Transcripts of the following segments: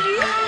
你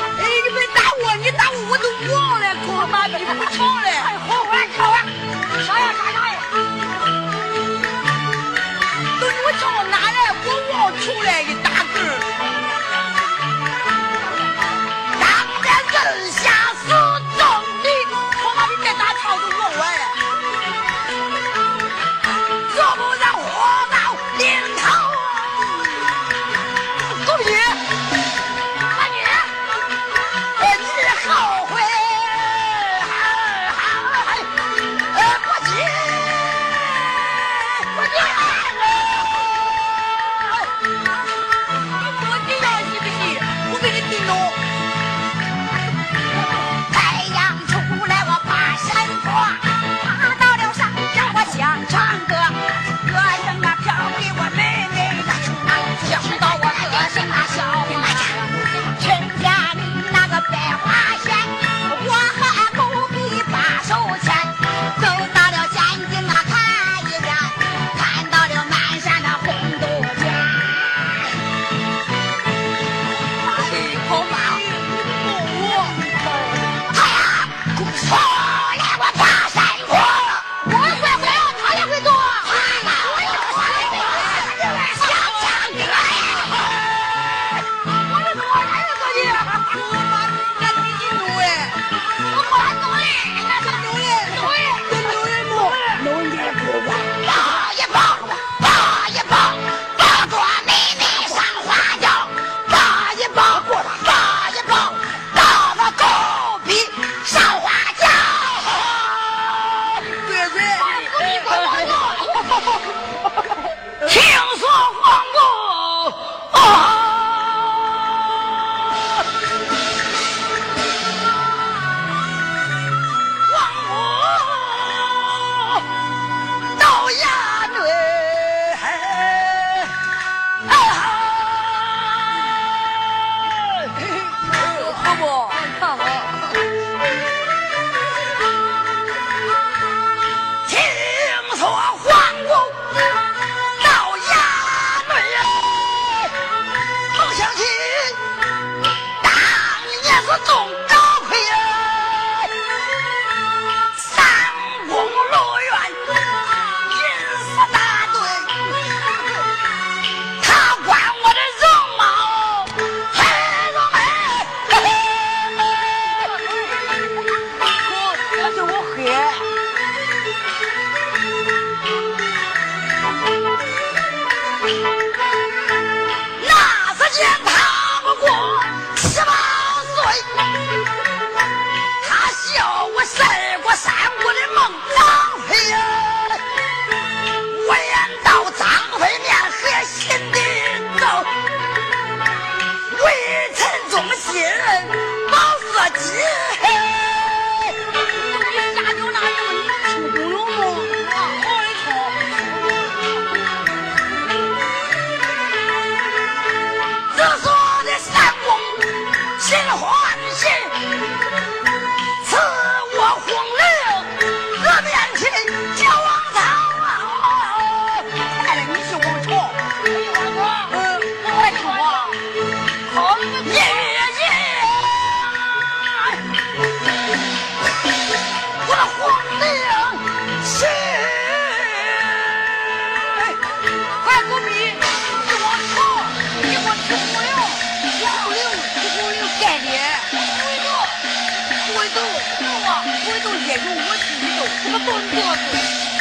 也有我心里头，我多多子。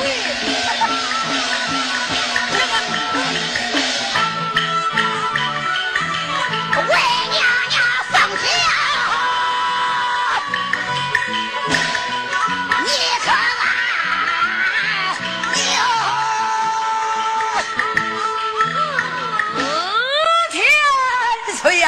为娘娘生气天呀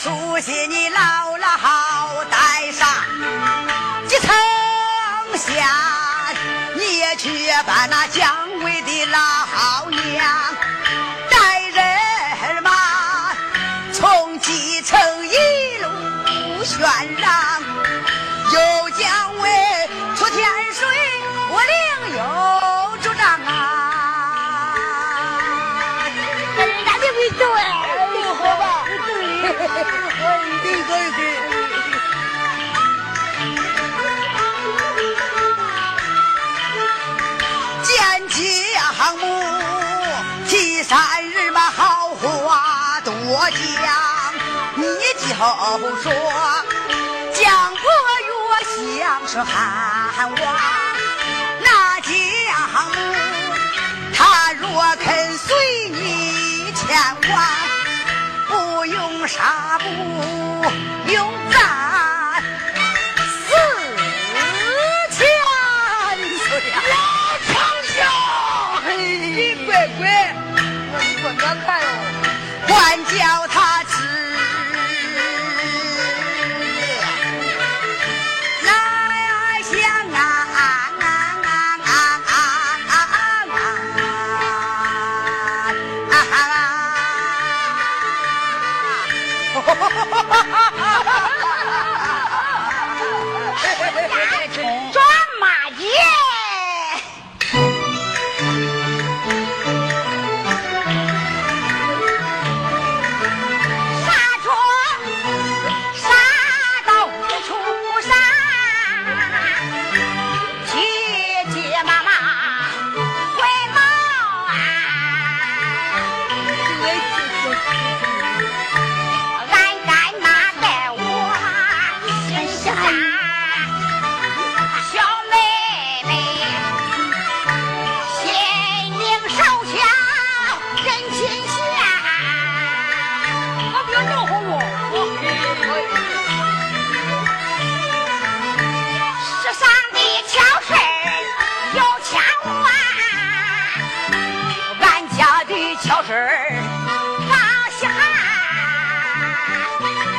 书信，你老了好带上基层下，你也去把那姜维的老娘带人马，从基层一路宣扬。有姜维出天水，我另有主张啊！我一定，一定。见江母第三日把，好话多讲。你就说江伯岳像是汉王，那江母他若肯随你前往。用纱布，用簪，四千岁呀！丞相，嘿，你乖乖，我你给我看哟，管他。Música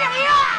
来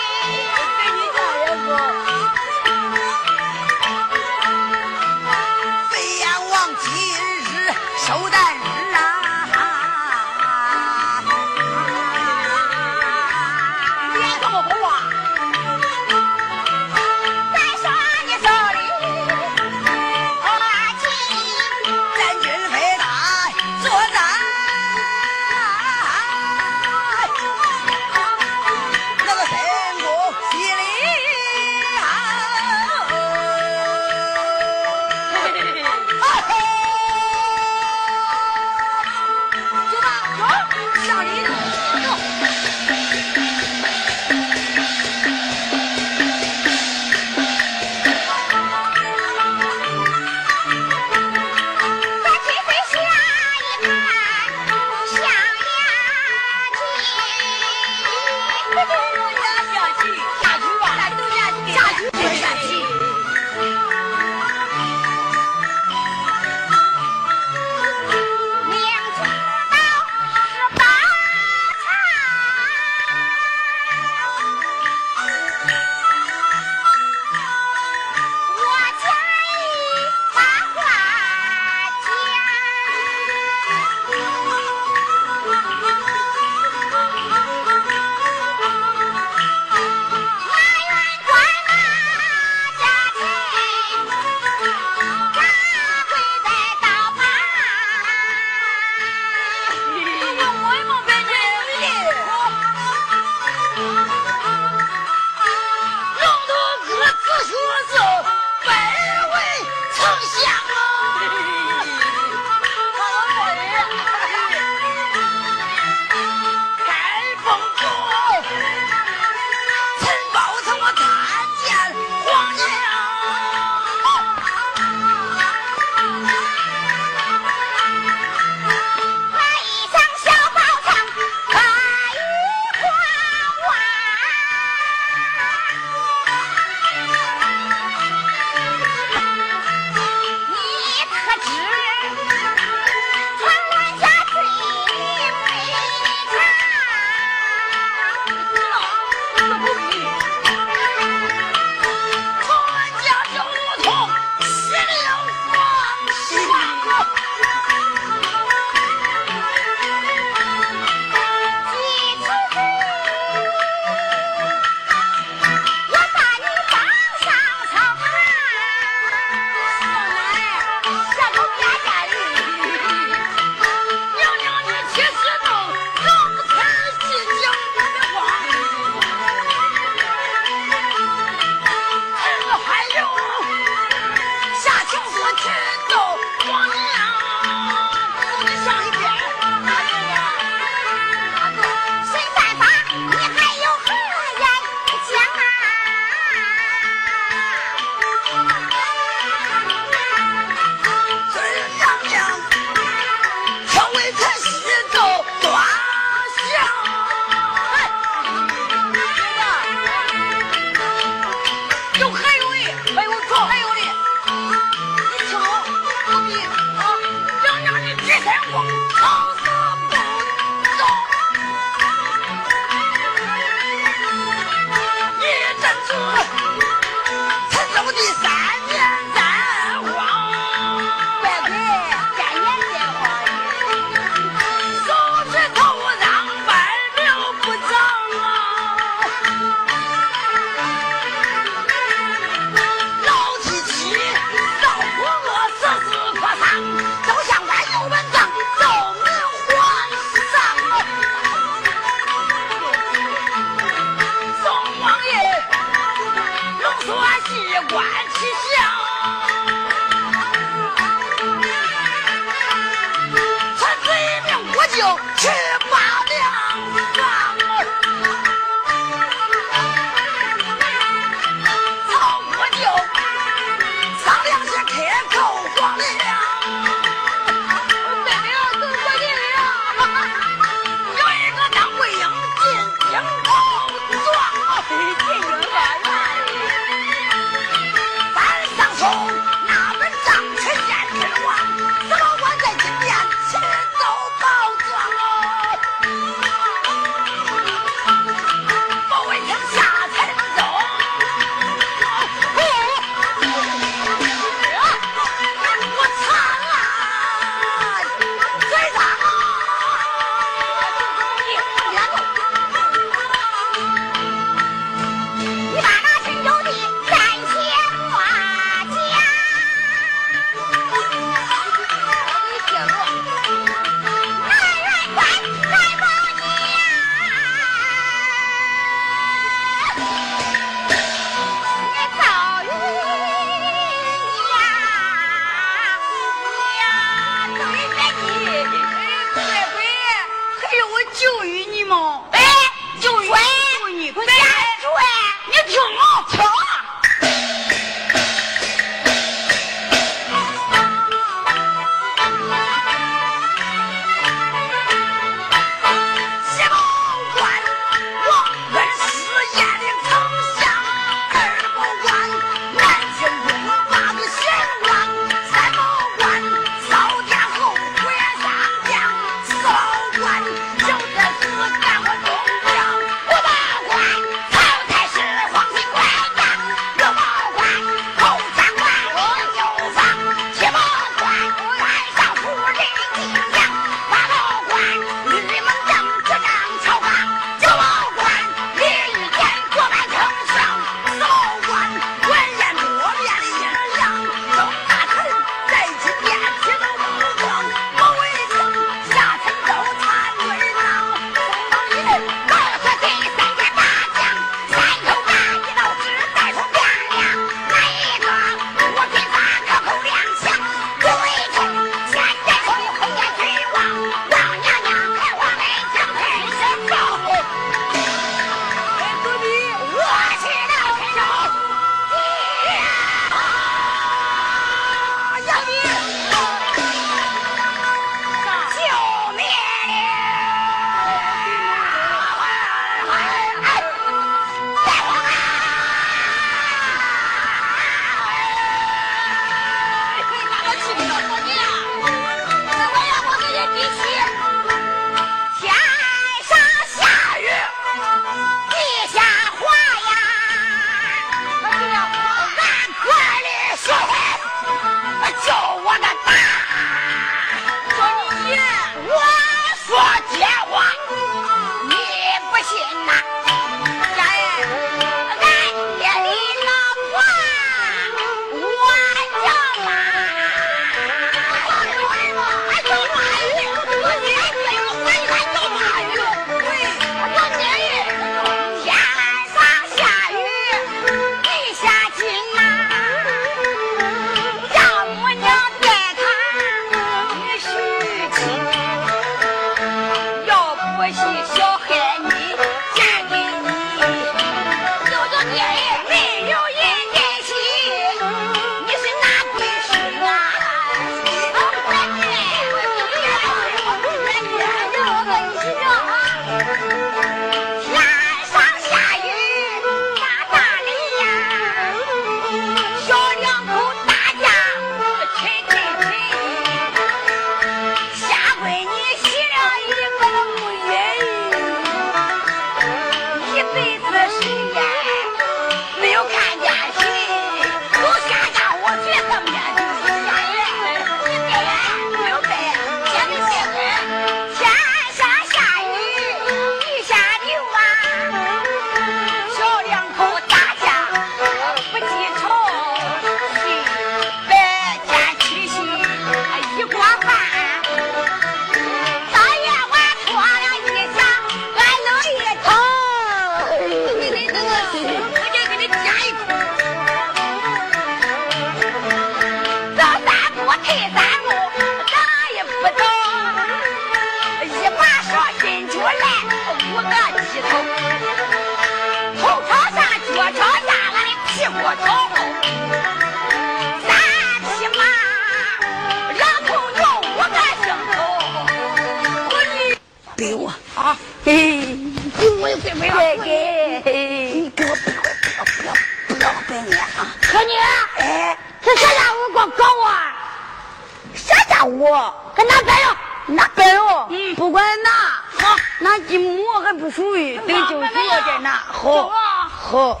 馍还不属于，等就好。坐着拿。好，好。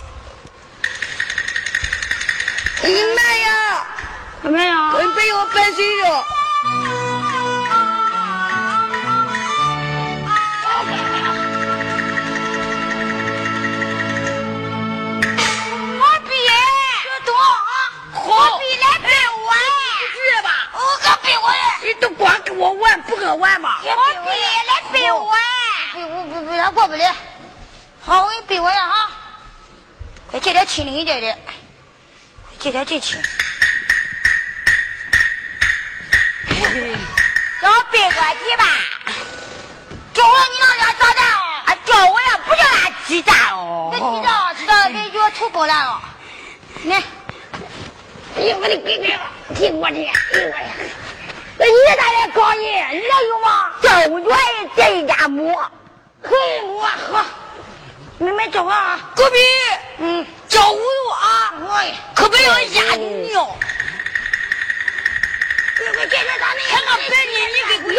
你买呀，怎么样？跟白要白水哟。我比多，我比来比我，是吧？我可比我，你都光跟我玩，不跟我玩吗？我比来比我，比我比比他过不来。好，我给你比我呀哈，快借点轻灵一点的，借点最轻。让我比个你吧，叫我你那俩炸弹哦，啊叫我呀不叫俺鸡蛋哦，那鸡蛋鸡蛋给给我吐包烂了，来。哎呦，我的给给我，给我的，给我的。那你咋来搞你？你那有吗？正月这一家母，可，我喝。慢慢教我啊，隔壁嗯教糊涂啊，可别让我压你尿。乖乖，今咋的？他妈笨你，你个鬼！